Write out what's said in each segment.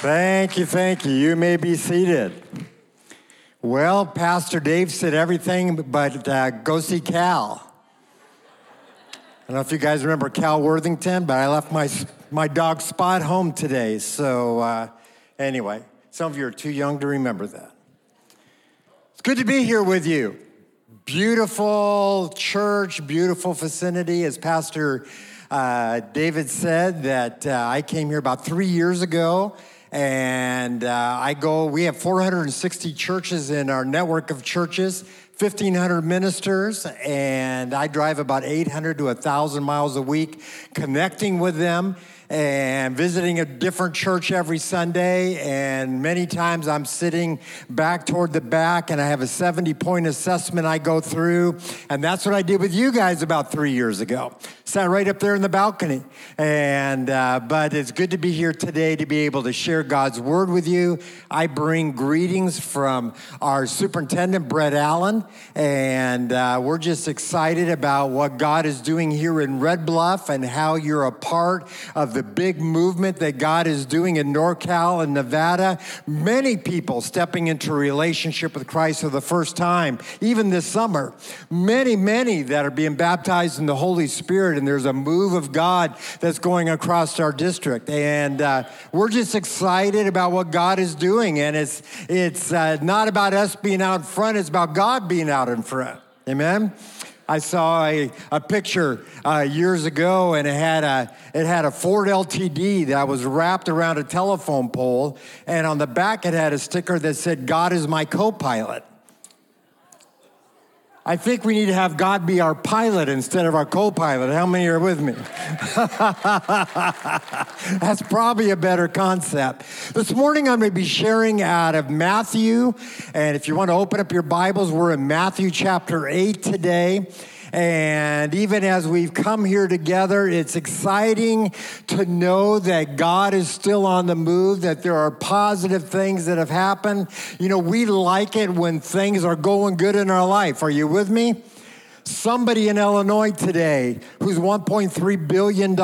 Thank you, thank you. You may be seated. Well, Pastor Dave said everything but uh, go see Cal. I don't know if you guys remember Cal Worthington, but I left my, my dog Spot home today. So, uh, anyway, some of you are too young to remember that. It's good to be here with you. Beautiful church, beautiful vicinity. As Pastor uh, David said, that uh, I came here about three years ago and uh, I go, we have 460 churches in our network of churches, 1,500 ministers, and I drive about 800 to 1,000 miles a week connecting with them and visiting a different church every Sunday. And many times I'm sitting back toward the back and I have a 70 point assessment I go through. And that's what I did with you guys about three years ago. Sat right up there in the balcony. And, uh, but it's good to be here today to be able to share God's word with you. I bring greetings from our superintendent, Brett Allen. And uh, we're just excited about what God is doing here in Red Bluff and how you're a part of the the big movement that God is doing in NorCal and Nevada. Many people stepping into relationship with Christ for the first time, even this summer. Many, many that are being baptized in the Holy Spirit, and there's a move of God that's going across our district. And uh, we're just excited about what God is doing. And it's, it's uh, not about us being out in front, it's about God being out in front. Amen? I saw a, a picture uh, years ago, and it had a it had a Ford LTD that was wrapped around a telephone pole, and on the back it had a sticker that said "God is my co-pilot." I think we need to have God be our pilot instead of our co pilot. How many are with me? That's probably a better concept. This morning I'm going to be sharing out of Matthew. And if you want to open up your Bibles, we're in Matthew chapter 8 today. And even as we've come here together, it's exciting to know that God is still on the move, that there are positive things that have happened. You know, we like it when things are going good in our life. Are you with me? Somebody in Illinois today who's $1.3 billion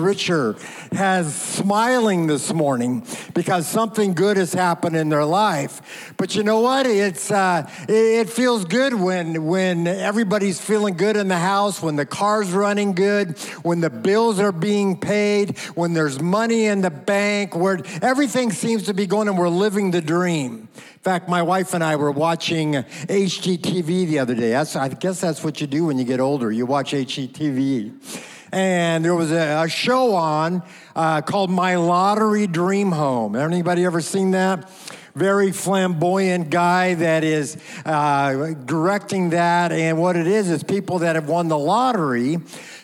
richer has smiling this morning because something good has happened in their life. But you know what? It's, uh, it feels good when, when everybody's feeling good in the house, when the car's running good, when the bills are being paid, when there's money in the bank, where everything seems to be going and we're living the dream. In fact, my wife and I were watching HGTV the other day. That's, I guess that's what you do when you get older. You watch HGTV. And there was a, a show on uh, called My Lottery Dream Home. Anybody ever seen that? Very flamboyant guy that is uh, directing that. And what it is, is people that have won the lottery,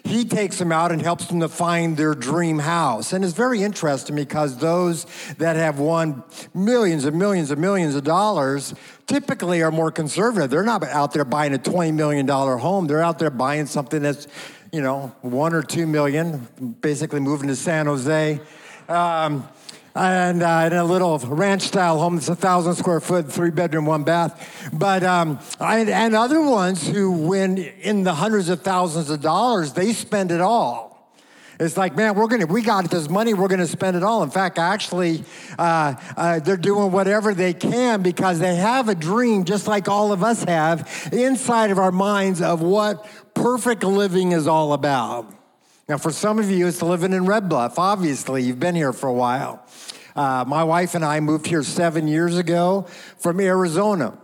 he takes them out and helps them to find their dream house. And it's very interesting because those that have won millions and millions and millions of dollars typically are more conservative. They're not out there buying a $20 million home, they're out there buying something that's, you know, one or two million, basically moving to San Jose. Um, and uh, in a little ranch style home that's a thousand square foot, three bedroom, one bath. But, um, I, and other ones who win in the hundreds of thousands of dollars, they spend it all. It's like, man, we're gonna, we got this money, we're gonna spend it all. In fact, actually, uh, uh, they're doing whatever they can because they have a dream, just like all of us have, inside of our minds of what perfect living is all about. Now, for some of you, it's living in Red Bluff. Obviously, you've been here for a while. Uh, my wife and I moved here seven years ago from Arizona.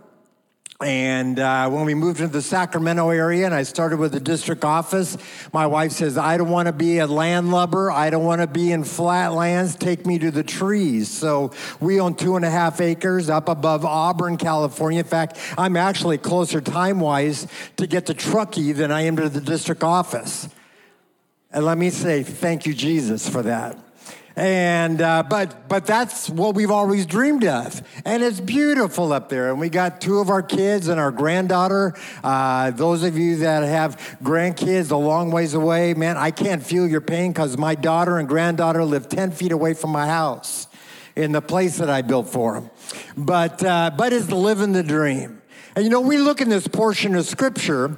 And uh, when we moved into the Sacramento area and I started with the district office, my wife says, I don't want to be a landlubber. I don't want to be in flat lands. Take me to the trees. So we own two and a half acres up above Auburn, California. In fact, I'm actually closer time wise to get to Truckee than I am to the district office. And let me say thank you, Jesus, for that. And uh, but but that's what we've always dreamed of, and it's beautiful up there. And we got two of our kids and our granddaughter. Uh, those of you that have grandkids a long ways away, man, I can't feel your pain because my daughter and granddaughter live ten feet away from my house, in the place that I built for them. But uh, but it's living the dream. And you know, we look in this portion of scripture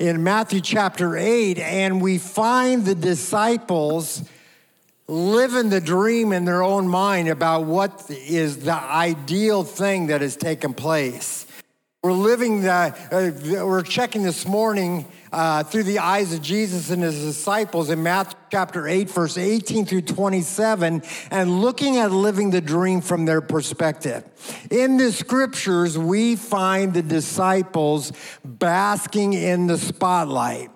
in Matthew chapter 8, and we find the disciples living the dream in their own mind about what is the ideal thing that has taken place. We're living the, uh, we're checking this morning uh, through the eyes of Jesus and his disciples in Matthew chapter 8, verse 18 through 27, and looking at living the dream from their perspective. In the scriptures, we find the disciples basking in the spotlight.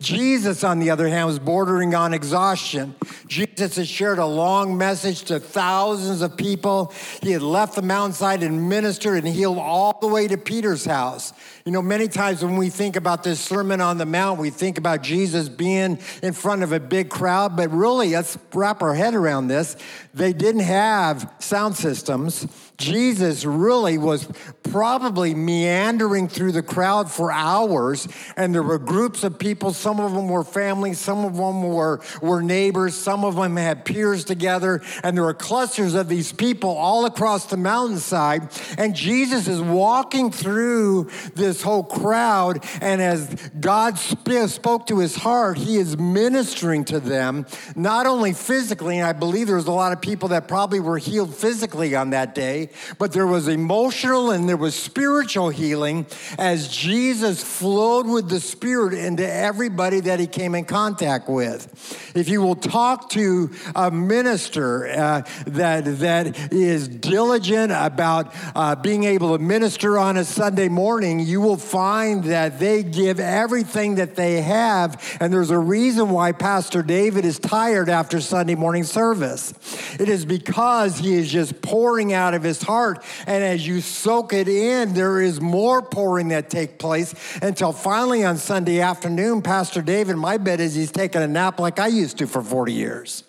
Jesus, on the other hand, was bordering on exhaustion. Jesus had shared a long message to thousands of people. He had left the mountainside and ministered and healed all the way to Peter's house. You know, many times when we think about this Sermon on the Mount, we think about Jesus being in front of a big crowd, but really, let's wrap our head around this. They didn't have sound systems. Jesus really was probably meandering through the crowd for hours, and there were groups of people. Some of them were family, some of them were, were neighbors, some of them had peers together, and there were clusters of these people all across the mountainside. And Jesus is walking through this whole crowd, and as God spoke to his heart, he is ministering to them, not only physically, and I believe there was a lot of people that probably were healed physically on that day but there was emotional and there was spiritual healing as Jesus flowed with the Spirit into everybody that he came in contact with. If you will talk to a minister uh, that, that is diligent about uh, being able to minister on a Sunday morning, you will find that they give everything that they have. And there's a reason why Pastor David is tired after Sunday morning service. It is because he is just pouring out of his his heart. And as you soak it in, there is more pouring that take place until finally on Sunday afternoon, Pastor David, my bet is he's taking a nap like I used to for 40 years.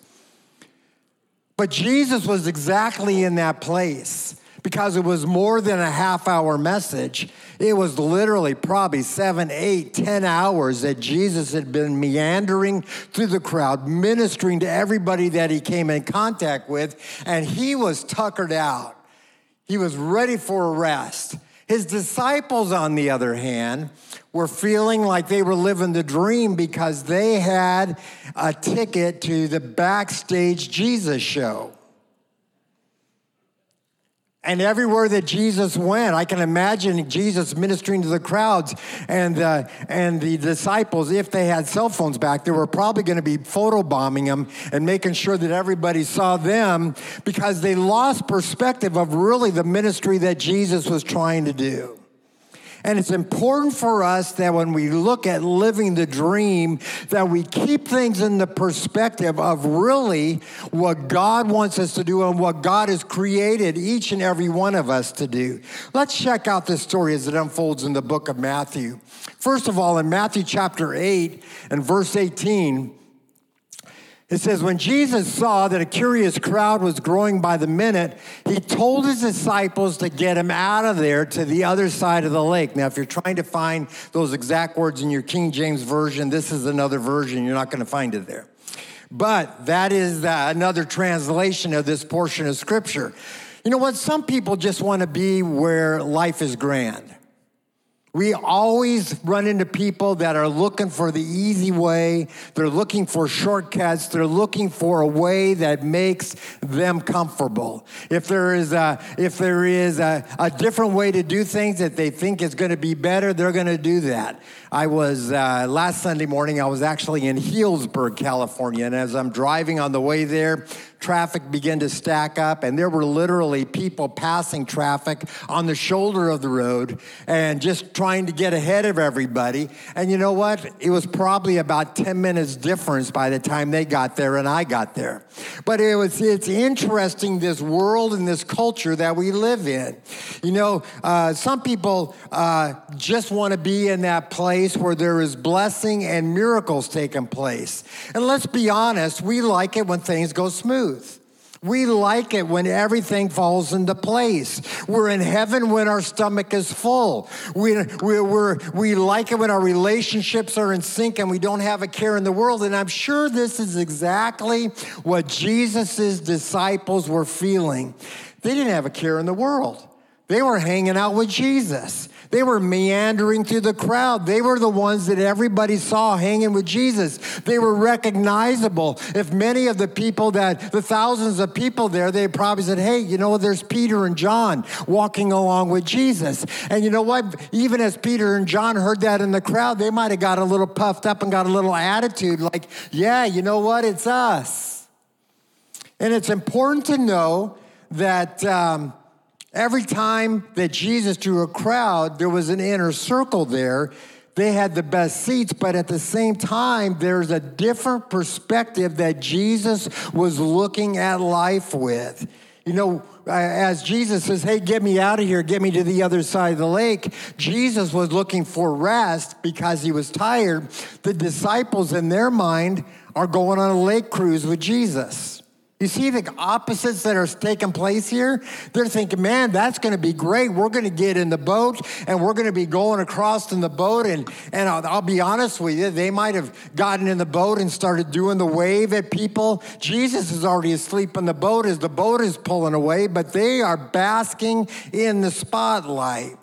But Jesus was exactly in that place because it was more than a half hour message. It was literally probably seven, eight, ten hours that Jesus had been meandering through the crowd, ministering to everybody that he came in contact with, and he was tuckered out. He was ready for a rest. His disciples, on the other hand, were feeling like they were living the dream because they had a ticket to the backstage Jesus show. And everywhere that Jesus went, I can imagine Jesus ministering to the crowds and, uh, and the disciples, if they had cell phones back, they were probably going to be photobombing them and making sure that everybody saw them because they lost perspective of really the ministry that Jesus was trying to do. And it's important for us that when we look at living the dream, that we keep things in the perspective of really what God wants us to do and what God has created each and every one of us to do. Let's check out this story as it unfolds in the book of Matthew. First of all, in Matthew chapter 8 and verse 18, it says, when Jesus saw that a curious crowd was growing by the minute, he told his disciples to get him out of there to the other side of the lake. Now, if you're trying to find those exact words in your King James Version, this is another version. You're not going to find it there. But that is another translation of this portion of Scripture. You know what? Some people just want to be where life is grand. We always run into people that are looking for the easy way. They're looking for shortcuts. They're looking for a way that makes them comfortable. If there is a, if there is a, a different way to do things that they think is going to be better, they're going to do that. I was, uh, last Sunday morning, I was actually in Healdsburg, California. And as I'm driving on the way there, traffic began to stack up, and there were literally people passing traffic on the shoulder of the road and just trying to get ahead of everybody. And you know what? It was probably about 10 minutes difference by the time they got there and I got there. But it was, it's interesting, this world and this culture that we live in. You know, uh, some people uh, just want to be in that place where there is blessing and miracles taking place. And let's be honest, we like it when things go smooth truth. We like it when everything falls into place. We're in heaven when our stomach is full. We, we, we're, we like it when our relationships are in sync and we don't have a care in the world. And I'm sure this is exactly what Jesus' disciples were feeling. They didn't have a care in the world. They were hanging out with Jesus. They were meandering through the crowd. They were the ones that everybody saw hanging with Jesus. They were recognizable. If many of the people that, the thousands of people there, they probably said, hey, you know, there's Peter and John walking along with Jesus. And you know what? Even as Peter and John heard that in the crowd, they might have got a little puffed up and got a little attitude like, yeah, you know what? It's us. And it's important to know that. Um, Every time that Jesus drew a crowd, there was an inner circle there. They had the best seats, but at the same time, there's a different perspective that Jesus was looking at life with. You know, as Jesus says, Hey, get me out of here, get me to the other side of the lake, Jesus was looking for rest because he was tired. The disciples, in their mind, are going on a lake cruise with Jesus. You see the opposites that are taking place here? They're thinking, man, that's going to be great. We're going to get in the boat and we're going to be going across in the boat. And, and I'll, I'll, be honest with you, they might have gotten in the boat and started doing the wave at people. Jesus is already asleep in the boat as the boat is pulling away, but they are basking in the spotlight.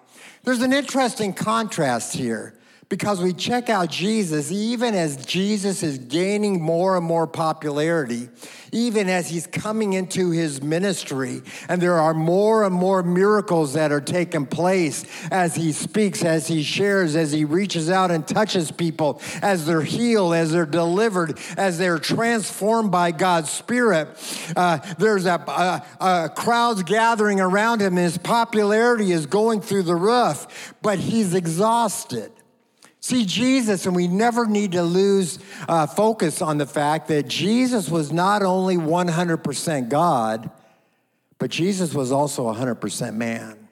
There's an interesting contrast here because we check out Jesus, even as Jesus is gaining more and more popularity, even as he's coming into his ministry, and there are more and more miracles that are taking place as he speaks, as he shares, as he reaches out and touches people, as they're healed, as they're delivered, as they're transformed by God's Spirit. Uh, there's a, a, a crowds gathering around him, and his popularity is going through the roof, but he's exhausted. See, Jesus, and we never need to lose uh, focus on the fact that Jesus was not only 100% God, but Jesus was also 100% man.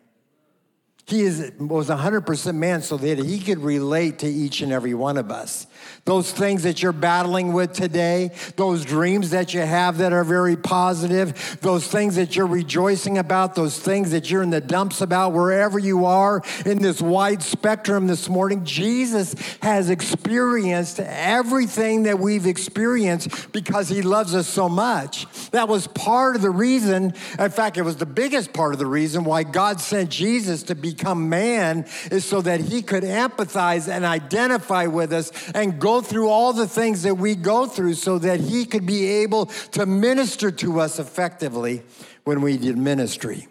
He is, was 100% man so that he could relate to each and every one of us. Those things that you're battling with today, those dreams that you have that are very positive, those things that you're rejoicing about, those things that you're in the dumps about, wherever you are in this wide spectrum this morning, Jesus has experienced everything that we've experienced because he loves us so much. That was part of the reason, in fact, it was the biggest part of the reason why God sent Jesus to be become man is so that he could empathize and identify with us and go through all the things that we go through so that he could be able to minister to us effectively when we did ministry.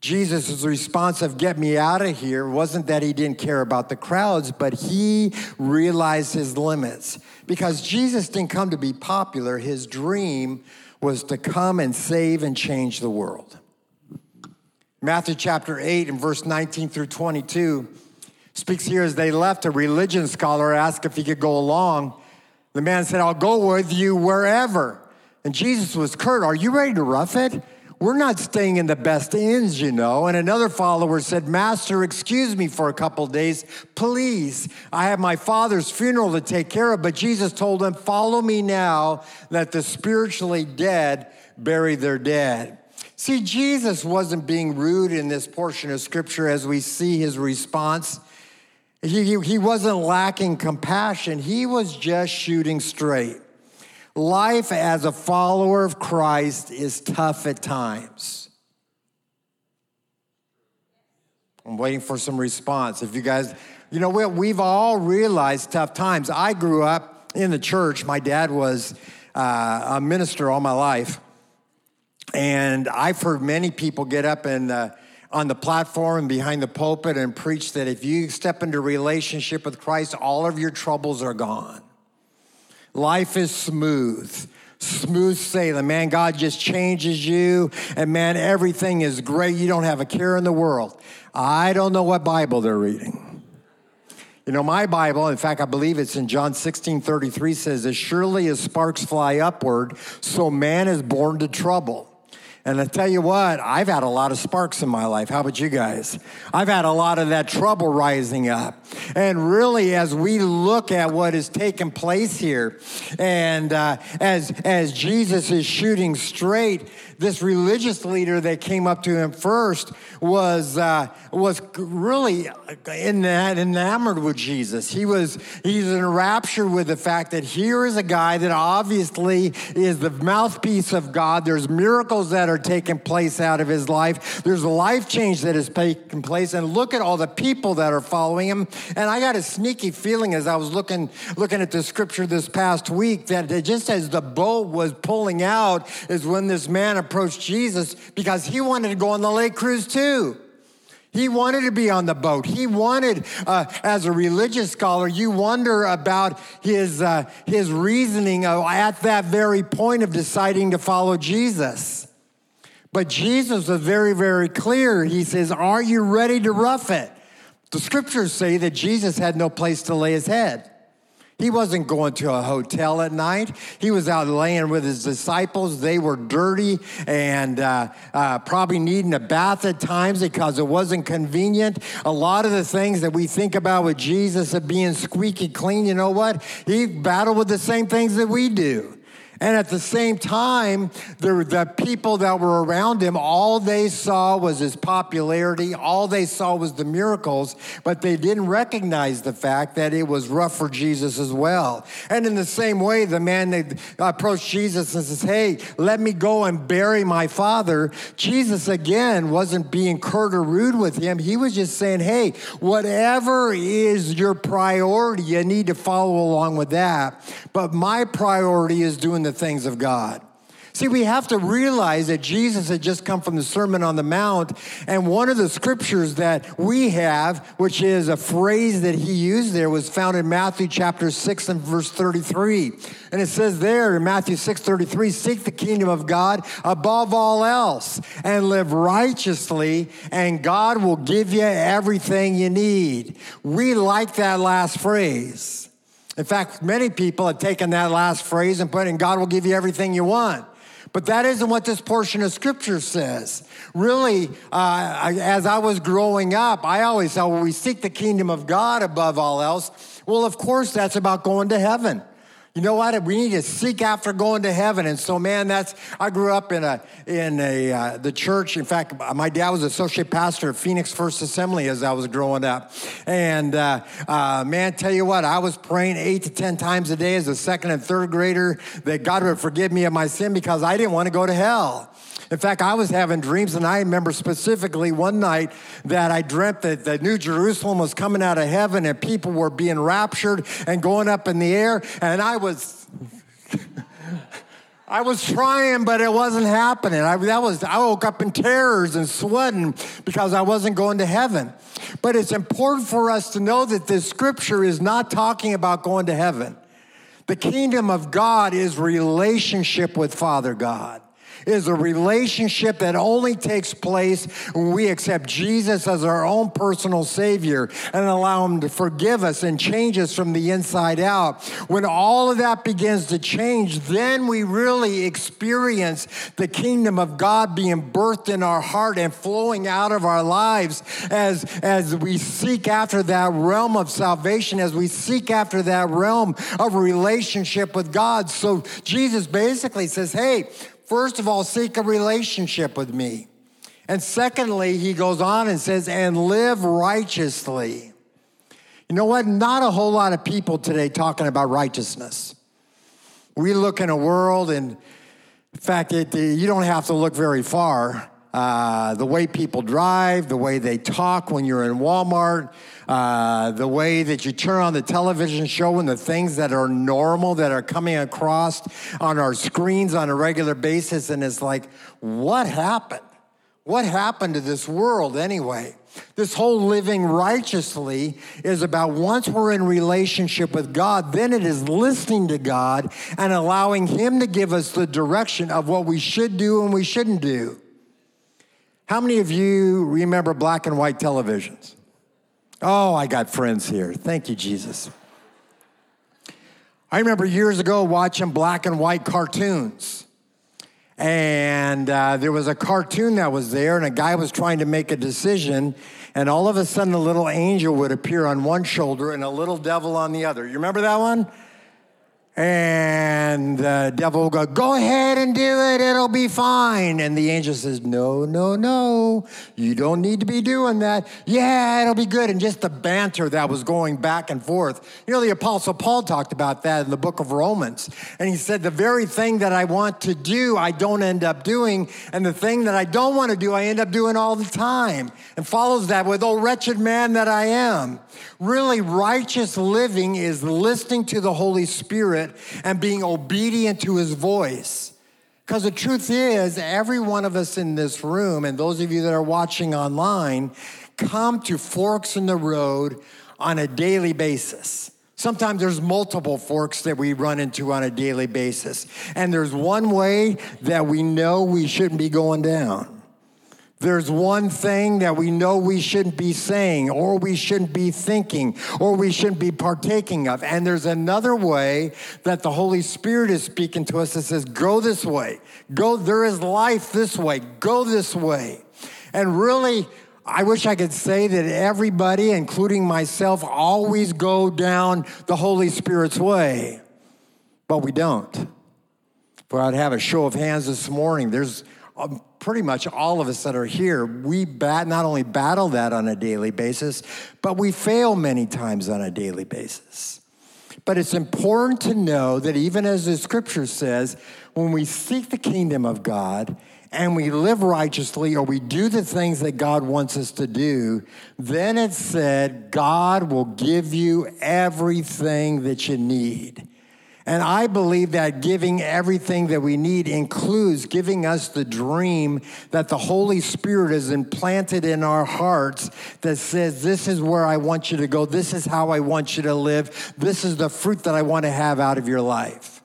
Jesus' response of get me out of here wasn't that he didn't care about the crowds, but he realized his limits. Because Jesus didn't come to be popular, his dream was to come and save and change the world. Matthew chapter 8 and verse 19 through 22 speaks here as they left, a religion scholar asked if he could go along. The man said, I'll go with you wherever. And Jesus was curt, Are you ready to rough it? We're not staying in the best inns, you know. And another follower said, Master, excuse me for a couple days, please. I have my father's funeral to take care of. But Jesus told him, Follow me now, let the spiritually dead bury their dead. See, Jesus wasn't being rude in this portion of scripture as we see his response. He, he, he wasn't lacking compassion, he was just shooting straight. Life as a follower of Christ is tough at times. I'm waiting for some response. If you guys, you know, we've all realized tough times. I grew up in the church. My dad was uh, a minister all my life. And I've heard many people get up and on the platform and behind the pulpit and preach that if you step into relationship with Christ, all of your troubles are gone. Life is smooth, smooth sailing. Man, God just changes you, and man, everything is great. You don't have a care in the world. I don't know what Bible they're reading. You know, my Bible, in fact, I believe it's in John 16 33 says, As surely as sparks fly upward, so man is born to trouble. And I tell you what, I've had a lot of sparks in my life. How about you guys? I've had a lot of that trouble rising up. And really, as we look at what is taking place here, and uh, as, as Jesus is shooting straight, this religious leader that came up to him first was, uh, was really enamored with Jesus. He was, he's in rapture with the fact that here is a guy that obviously is the mouthpiece of God. There's miracles that are taking place out of his life. There's a life change that is taking place. And look at all the people that are following him. And I got a sneaky feeling as I was looking, looking at the scripture this past week that just as the boat was pulling out is when this man approached Jesus because he wanted to go on the lake cruise too. He wanted to be on the boat. He wanted, uh, as a religious scholar, you wonder about his, uh, his reasoning at that very point of deciding to follow Jesus. But Jesus was very, very clear. He says, Are you ready to rough it? The scriptures say that Jesus had no place to lay his head. He wasn't going to a hotel at night. He was out laying with his disciples. They were dirty and uh, uh, probably needing a bath at times because it wasn't convenient. A lot of the things that we think about with Jesus of being squeaky clean, you know what? He battled with the same things that we do. And at the same time, the, the people that were around him, all they saw was his popularity, all they saw was the miracles, but they didn't recognize the fact that it was rough for Jesus as well. And in the same way, the man that approached Jesus and says, Hey, let me go and bury my father. Jesus, again, wasn't being curt or rude with him. He was just saying, Hey, whatever is your priority, you need to follow along with that. But my priority is doing the the things of God. See, we have to realize that Jesus had just come from the Sermon on the Mount, and one of the scriptures that we have, which is a phrase that he used there, was found in Matthew chapter 6 and verse 33. And it says there in Matthew 6 33, seek the kingdom of God above all else and live righteously, and God will give you everything you need. We like that last phrase. In fact, many people have taken that last phrase and put in God will give you everything you want. But that isn't what this portion of scripture says. Really, uh, as I was growing up, I always thought, well, we seek the kingdom of God above all else. Well, of course, that's about going to heaven you know what? We need to seek after going to heaven. And so, man, that's I grew up in a in a uh, the church. In fact, my dad was associate pastor at Phoenix First Assembly as I was growing up. And uh, uh, man, tell you what, I was praying eight to ten times a day as a second and third grader that God would forgive me of my sin because I didn't want to go to hell. In fact, I was having dreams, and I remember specifically one night that I dreamt that the New Jerusalem was coming out of heaven and people were being raptured and going up in the air, and I was. I was trying, but it wasn't happening. I, that was, I woke up in terrors and sweating because I wasn't going to heaven. But it's important for us to know that this scripture is not talking about going to heaven. The kingdom of God is relationship with Father God is a relationship that only takes place when we accept Jesus as our own personal Savior and allow Him to forgive us and change us from the inside out. When all of that begins to change, then we really experience the kingdom of God being birthed in our heart and flowing out of our lives as, as we seek after that realm of salvation, as we seek after that realm of relationship with God. So Jesus basically says, hey, First of all, seek a relationship with me. And secondly, he goes on and says, and live righteously. You know what? Not a whole lot of people today talking about righteousness. We look in a world, and in fact, it, you don't have to look very far. Uh, the way people drive, the way they talk when you're in Walmart, uh, the way that you turn on the television show and the things that are normal that are coming across on our screens on a regular basis. And it's like, what happened? What happened to this world anyway? This whole living righteously is about once we're in relationship with God, then it is listening to God and allowing Him to give us the direction of what we should do and we shouldn't do. How many of you remember black and white televisions? Oh, I got friends here. Thank you, Jesus. I remember years ago watching black and white cartoons. And uh, there was a cartoon that was there, and a guy was trying to make a decision. And all of a sudden, a little angel would appear on one shoulder and a little devil on the other. You remember that one? And the devil will go, Go ahead and do it, it'll be fine. And the angel says, No, no, no, you don't need to be doing that. Yeah, it'll be good. And just the banter that was going back and forth. You know, the Apostle Paul talked about that in the book of Romans. And he said, The very thing that I want to do, I don't end up doing. And the thing that I don't want to do, I end up doing all the time. And follows that with, Oh, wretched man that I am. Really, righteous living is listening to the Holy Spirit and being obedient to his voice. Because the truth is, every one of us in this room, and those of you that are watching online, come to forks in the road on a daily basis. Sometimes there's multiple forks that we run into on a daily basis. And there's one way that we know we shouldn't be going down. There's one thing that we know we shouldn't be saying, or we shouldn't be thinking, or we shouldn't be partaking of. And there's another way that the Holy Spirit is speaking to us that says, Go this way. Go, there is life this way. Go this way. And really, I wish I could say that everybody, including myself, always go down the Holy Spirit's way, but we don't. But I'd have a show of hands this morning. There's Um, pretty much all of us that are here, we bat, not only battle that on a daily basis, but we fail many times on a daily basis. But it's important to know that even as the scripture says, when we seek the kingdom of God and we live righteously or we do the things that God wants us to do, then it said, God will give you everything that you need. And I believe that giving everything that we need includes giving us the dream that the Holy Spirit has implanted in our hearts that says, This is where I want you to go. This is how I want you to live. This is the fruit that I want to have out of your life.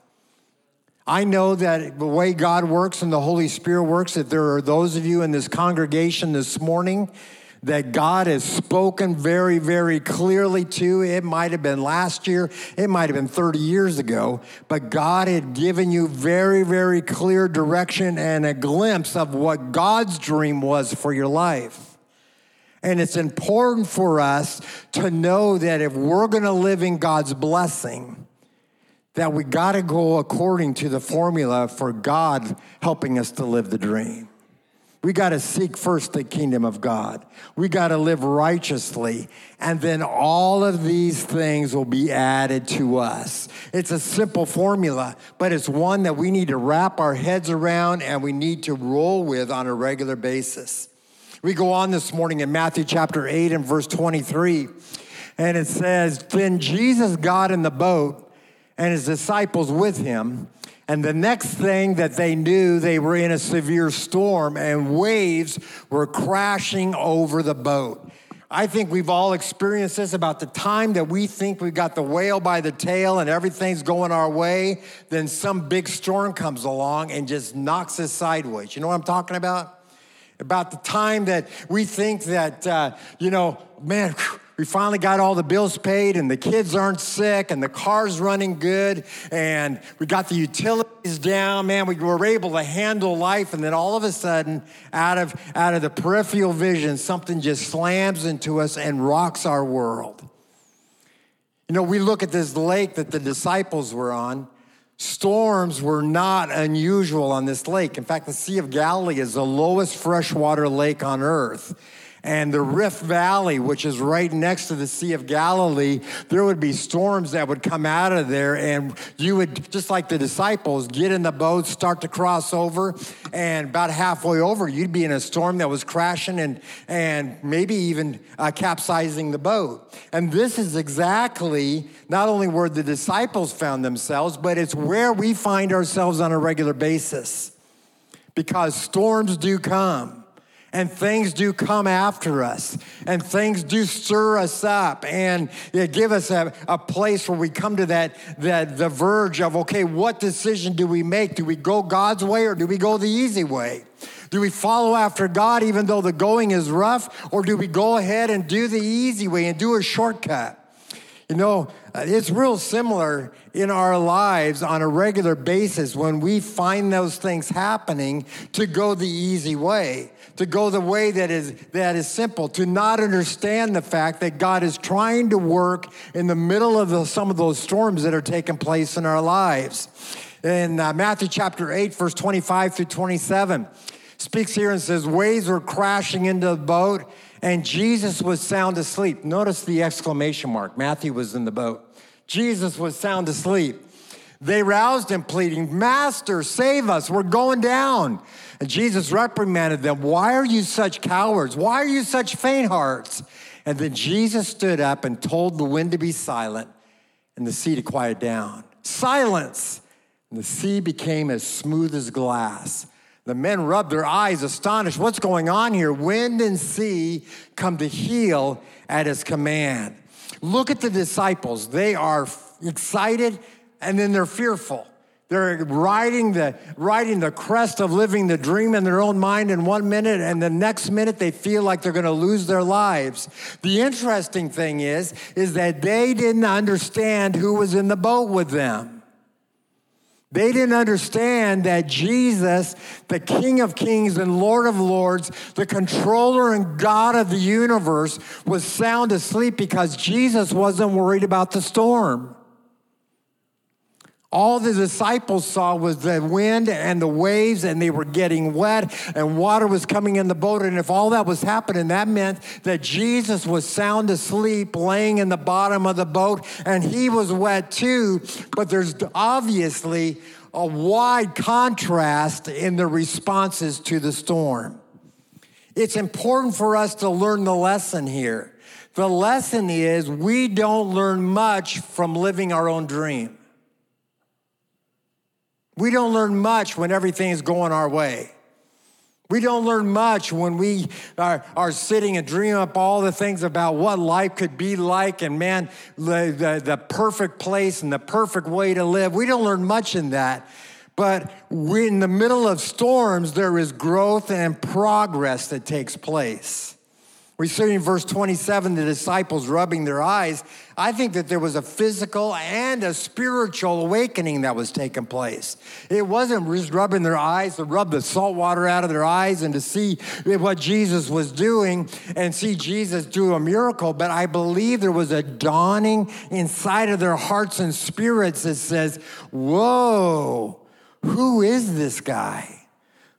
I know that the way God works and the Holy Spirit works, that there are those of you in this congregation this morning that God has spoken very, very clearly to. It might have been last year, it might have been 30 years ago, but God had given you very, very clear direction and a glimpse of what God's dream was for your life. And it's important for us to know that if we're going to live in God's blessing, that we got to go according to the formula for God helping us to live the dream. We got to seek first the kingdom of God. We got to live righteously. And then all of these things will be added to us. It's a simple formula, but it's one that we need to wrap our heads around and we need to roll with on a regular basis. We go on this morning in Matthew chapter 8 and verse 23, and it says, Then Jesus got in the boat and his disciples with him and the next thing that they knew, they were in a severe storm and waves were crashing over the boat. I think we've all experienced this about the time that we think we've got the whale by the tail and everything's going our way, then some big storm comes along and just knocks us sideways. You know what I'm talking about? About the time that we think that, uh, you know, man, whew, we finally got all the bills paid and the kids aren't sick and the car's running good and we got the utilities down. Man we were able to handle life and then all of a sudden out of out of the peripheral vision something just slams into us and rocks our world. You know we look at this lake that the disciples were on. Storms were not unusual on this lake. In fact, the Sea of Galilee is the lowest freshwater lake on earth and the Rift Valley, which is right next to the Sea of Galilee, there would be storms that would come out of there, and you would, just like the disciples, get in the boat, start to cross over, and about halfway over, you'd be in a storm that was crashing and, and maybe even uh, capsizing the boat. And this is exactly not only where the disciples found themselves, but it's where we find ourselves on a regular basis because storms do come and things do come after us. And things do stir us up. And give us a, a place where we come to that, that the verge of okay what decision do we make? Do we go god's way or do we go the easy way? Do we follow after god even though the going is rough? Or do we go ahead and do the easy way and do a shortcut? You know, it's real similar in our lives on a regular basis when we find those things happening to go the easy way, to go the way that is, that is simple, to not understand the fact that God is trying to work in the middle of the, some of those storms that are taking place in our lives. In uh, Matthew chapter 8, verse 25 through 27, speaks here and says, Waves were crashing into the boat and Jesus was sound asleep. Notice the exclamation mark. Matthew was in the boat. Jesus was sound asleep. They roused him, pleading, Master, save us, we're going down. And Jesus reprimanded them, Why are you such cowards? Why are you such faint hearts? And then Jesus stood up and told the wind to be silent and the sea to quiet down. Silence! And the sea became as smooth as glass the men rubbed their eyes, astonished. What's going on here? Wind and sea come to heel at his command. Look at the disciples. They are excited and then they're fearful. They're riding the, riding the crest of living the dream in their own mind in one minute, and the next minute they feel like they're going to lose their lives. The interesting thing is, is that they didn't understand who was in the boat with them. They didn't understand that Jesus, the King of Kings and Lord of Lords, the controller and God of the universe, was sound asleep because Jesus wasn't worried about the storm. All the disciples saw was the wind and the waves, and they were getting wet, and water was coming in the boat. And if all that was happening, that meant that Jesus was sound asleep, laying in the bottom of the boat, and he was wet too. But there's obviously a wide contrast in the responses to the storm. It's important for us to learn the lesson here. The lesson is we don't learn much from living our own dream. We don't learn much when everything is going our way. We don't learn much when we are, are sitting and dreaming up all the things about what life could be like and man, the, the, the perfect place and the perfect way to live. We don't learn much in that. But in the middle of storms, there is growth and progress that takes place. We see in verse 27 the disciples rubbing their eyes. I think that there was a physical and a spiritual awakening that was taking place. It wasn't just rubbing their eyes to rub the salt water out of their eyes and to see what Jesus was doing and see Jesus do a miracle, but I believe there was a dawning inside of their hearts and spirits that says, Whoa, who is this guy?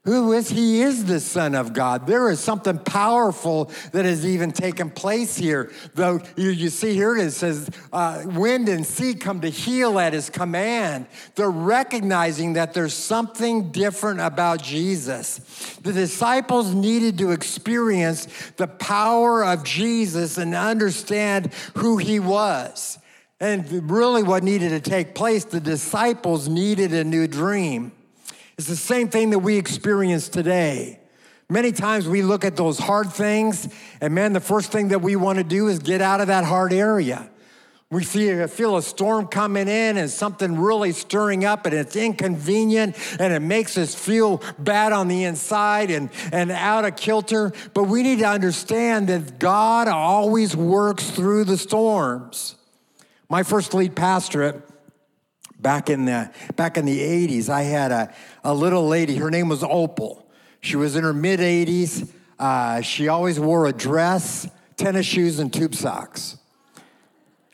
Who is he is the son of god. There is something powerful that has even taken place here. Though you, you see here it says uh, wind and sea come to heel at his command. They're recognizing that there's something different about jesus. The disciples needed to experience the power of jesus and understand who he was. And really what needed to take place the disciples needed a new dream it's the same thing that we experience today. Many times we look at those hard things, and man, the first thing that we want to do is get out of that hard area. We feel a storm coming in and something really stirring up, and it's inconvenient and it makes us feel bad on the inside and, and out of kilter. But we need to understand that God always works through the storms. My first lead pastorate, back in the back in the 80s i had a, a little lady her name was opal. She was in her mid 80s uh, she always wore a dress tennis shoes and tube socks.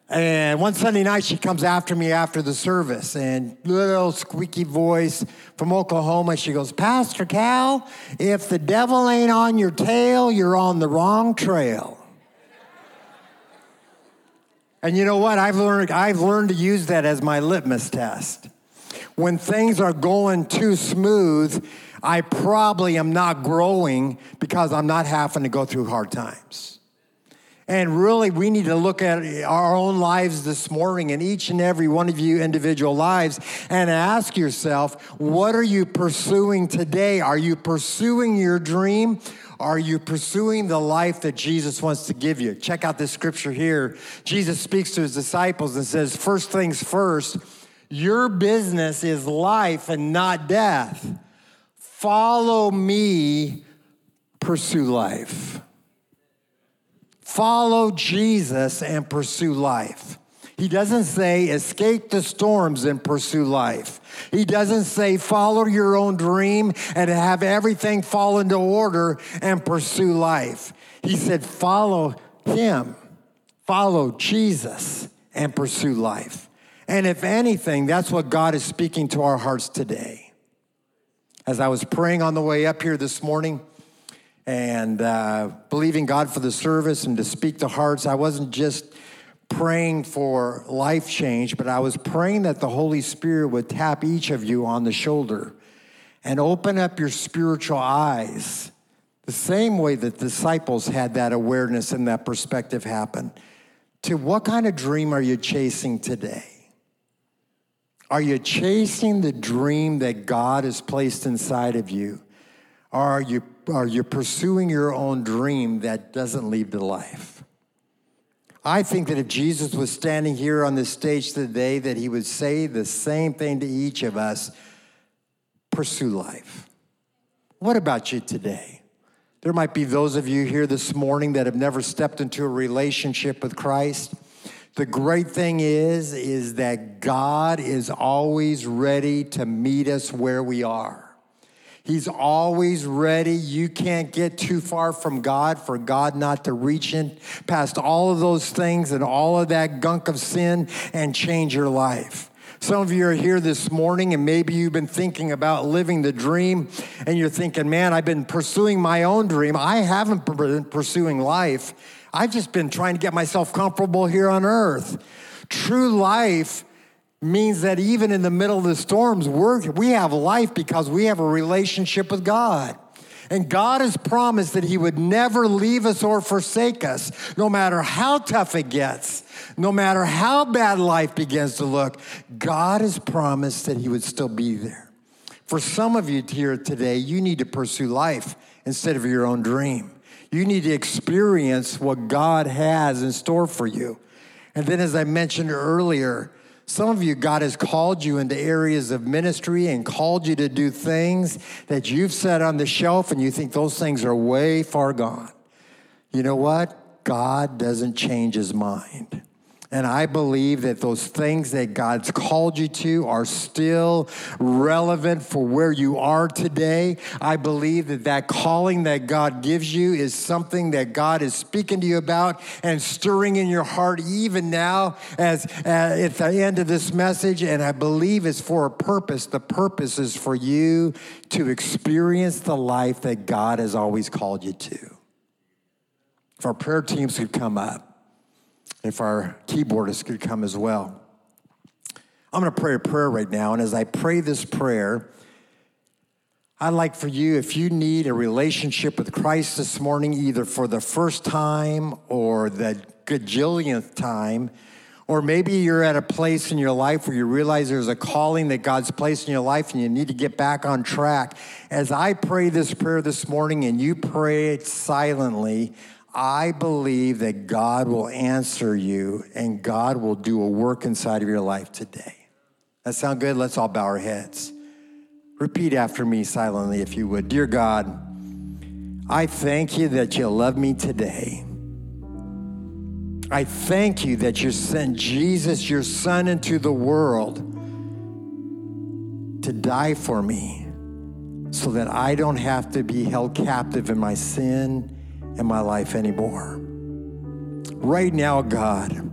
And one sunday night she comes after me after the service and little squeaky voice from oklahoma she goes pastor cal if the devil ain't on your tail you're on the wrong trail and you know what? I've learned, I've learned to use that as my litmus test. When things are going too smooth, I probably am not growing because I'm not having to go through hard times. And really, we need to look at our own lives this morning and each and every one of you individual lives and ask yourself, what are you pursuing today? Are you pursuing your dream are you pursuing the life that Jesus wants to give you? Check out this scripture here. Jesus speaks to his disciples and says, First things first, your business is life and not death. Follow me, pursue life. Follow Jesus and pursue life. He doesn't say escape the storms and pursue life. He doesn't say follow your own dream and have everything fall into order and pursue life. He said follow him, follow Jesus and pursue life. And if anything, that's what God is speaking to our hearts today. As I was praying on the way up here this morning, and uh, believing God for the service and to speak to hearts. I wasn't just praying for life change, but I was praying that the Holy Spirit would tap each of you on the shoulder and open up your spiritual eyes the same way that disciples had that awareness and that perspective happen to what kind of dream are you chasing today? Are you chasing the dream that God has placed inside of you? Or are you are you pursuing your own dream that doesn't lead to life? I think that if Jesus was standing here on this stage today, that he would say the same thing to each of us pursue life. What about you today? There might be those of you here this morning that have never stepped into a relationship with Christ. The great thing is is that God is always ready to meet us where we are. He's always ready. You can't get too far from God for God not to reach in past all of those things and all of that gunk of sin and change your life. Some of you are here this morning and maybe you've been thinking about living the dream and you're thinking, man, I've been pursuing my own dream. I haven't been pursuing life. I've just been trying to get myself comfortable here on earth. True life means that even in the middle of the storms, we're, we have life because we have a relationship with God. And God has promised that He would never leave us or forsake us, no matter how tough it gets, no matter how bad life begins to look. God has promised that He would still be there. For some of you here today, you need to pursue life instead of your own dream. You need to experience what God has in store for you. And then, as I mentioned earlier, some of you, God has called you into areas of ministry and called you to do things that you've set on the shelf and you think those things are way far gone. You know what? God doesn't change his mind. And I believe that those things that God's called you to are still relevant for where you are today. I believe that that calling that God gives you is something that God is speaking to you about and stirring in your heart even now as uh, at the end of this message. And I believe it's for a purpose. The purpose is for you to experience the life that God has always called you to. If our prayer teams could come up. If our keyboardist could come as well. I'm going to pray a prayer right now. And as I pray this prayer, I'd like for you, if you need a relationship with Christ this morning, either for the first time or the gajillionth time, or maybe you're at a place in your life where you realize there's a calling that God's placed in your life and you need to get back on track. As I pray this prayer this morning and you pray it silently, I believe that God will answer you and God will do a work inside of your life today. That sound good? Let's all bow our heads. Repeat after me silently, if you would. Dear God, I thank you that you love me today. I thank you that you sent Jesus, your son, into the world to die for me so that I don't have to be held captive in my sin in my life anymore. Right now, God,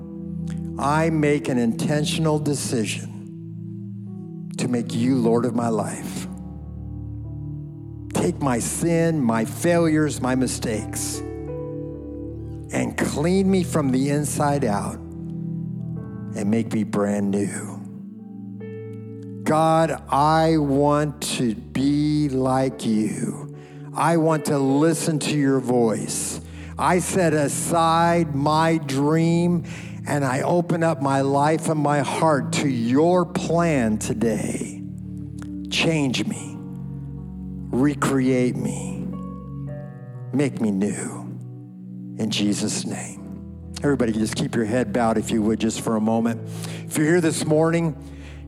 I make an intentional decision to make you Lord of my life. Take my sin, my failures, my mistakes, and clean me from the inside out and make me brand new. God, I want to be like you. I want to listen to your voice. I set aside my dream and I open up my life and my heart to your plan today. Change me, recreate me, make me new. In Jesus' name. Everybody, just keep your head bowed if you would, just for a moment. If you're here this morning,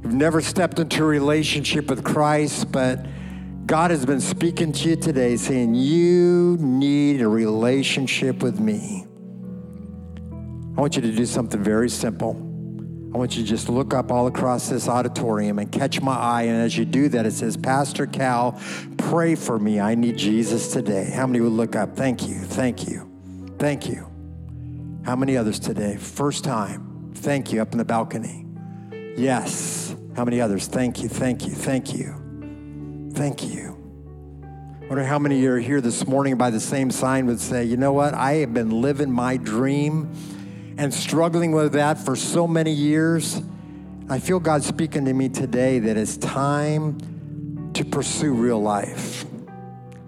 you've never stepped into a relationship with Christ, but God has been speaking to you today saying, You need a relationship with me. I want you to do something very simple. I want you to just look up all across this auditorium and catch my eye. And as you do that, it says, Pastor Cal, pray for me. I need Jesus today. How many would look up? Thank you. Thank you. Thank you. How many others today? First time. Thank you up in the balcony. Yes. How many others? Thank you. Thank you. Thank you. Thank you. I wonder how many are here this morning by the same sign would say, you know what? I have been living my dream and struggling with that for so many years. I feel God speaking to me today that it's time to pursue real life.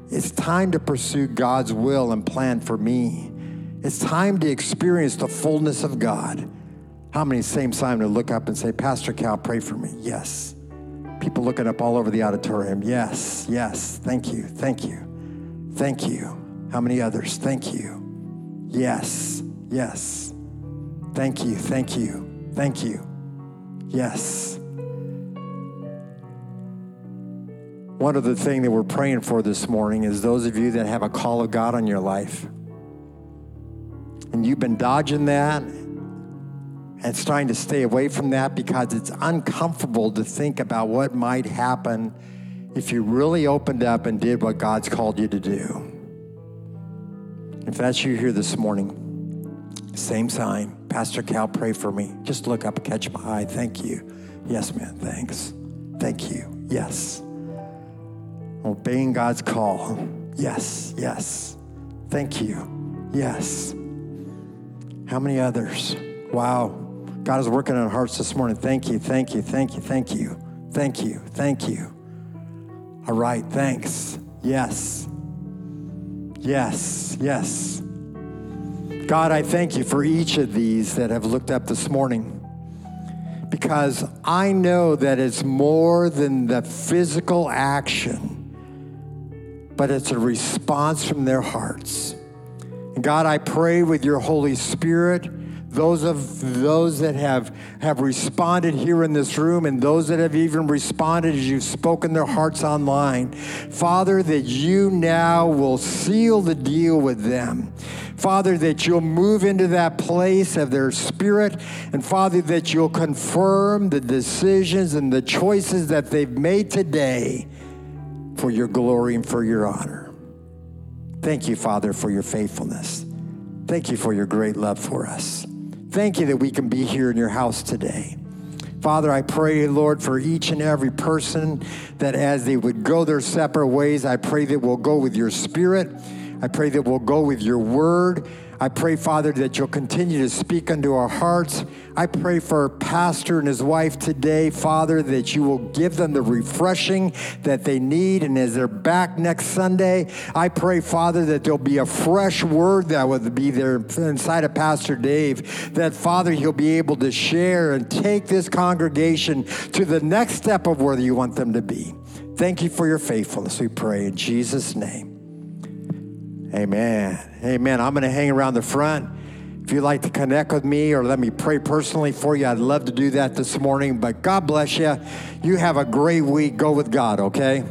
It's time to pursue God's will and plan for me. It's time to experience the fullness of God. How many same sign to look up and say, Pastor Cal, pray for me? Yes. People looking up all over the auditorium. Yes, yes. Thank you, thank you, thank you. How many others? Thank you. Yes, yes. Thank you, thank you, thank you. Yes. One other thing that we're praying for this morning is those of you that have a call of God on your life. And you've been dodging that and trying to stay away from that because it's uncomfortable to think about what might happen if you really opened up and did what God's called you to do. If that's you here this morning, same sign. Pastor Cal, pray for me. Just look up, catch my eye. Thank you. Yes, man, thanks. Thank you. Yes. Obeying God's call. Yes, yes. Thank you. Yes. How many others? Wow. God is working on hearts this morning. Thank you, thank you, thank you, thank you, thank you, thank you. All right, thanks. Yes. Yes, yes. God, I thank you for each of these that have looked up this morning because I know that it's more than the physical action, but it's a response from their hearts. And God, I pray with your Holy Spirit those of those that have have responded here in this room and those that have even responded as you've spoken their hearts online father that you now will seal the deal with them Father, that you'll move into that place of their spirit, and Father, that you'll confirm the decisions and the choices that they've made today for your glory and for your honor. Thank you, Father, for your faithfulness. Thank you for your great love for us. Thank you that we can be here in your house today. Father, I pray, Lord, for each and every person that as they would go their separate ways, I pray that we'll go with your spirit. I pray that we'll go with your word. I pray, Father, that you'll continue to speak unto our hearts. I pray for our pastor and his wife today, Father, that you will give them the refreshing that they need. And as they're back next Sunday, I pray, Father, that there'll be a fresh word that will be there inside of Pastor Dave, that, Father, he'll be able to share and take this congregation to the next step of where you want them to be. Thank you for your faithfulness, we pray in Jesus' name. Amen. Amen. I'm going to hang around the front. If you'd like to connect with me or let me pray personally for you, I'd love to do that this morning. But God bless you. You have a great week. Go with God, okay?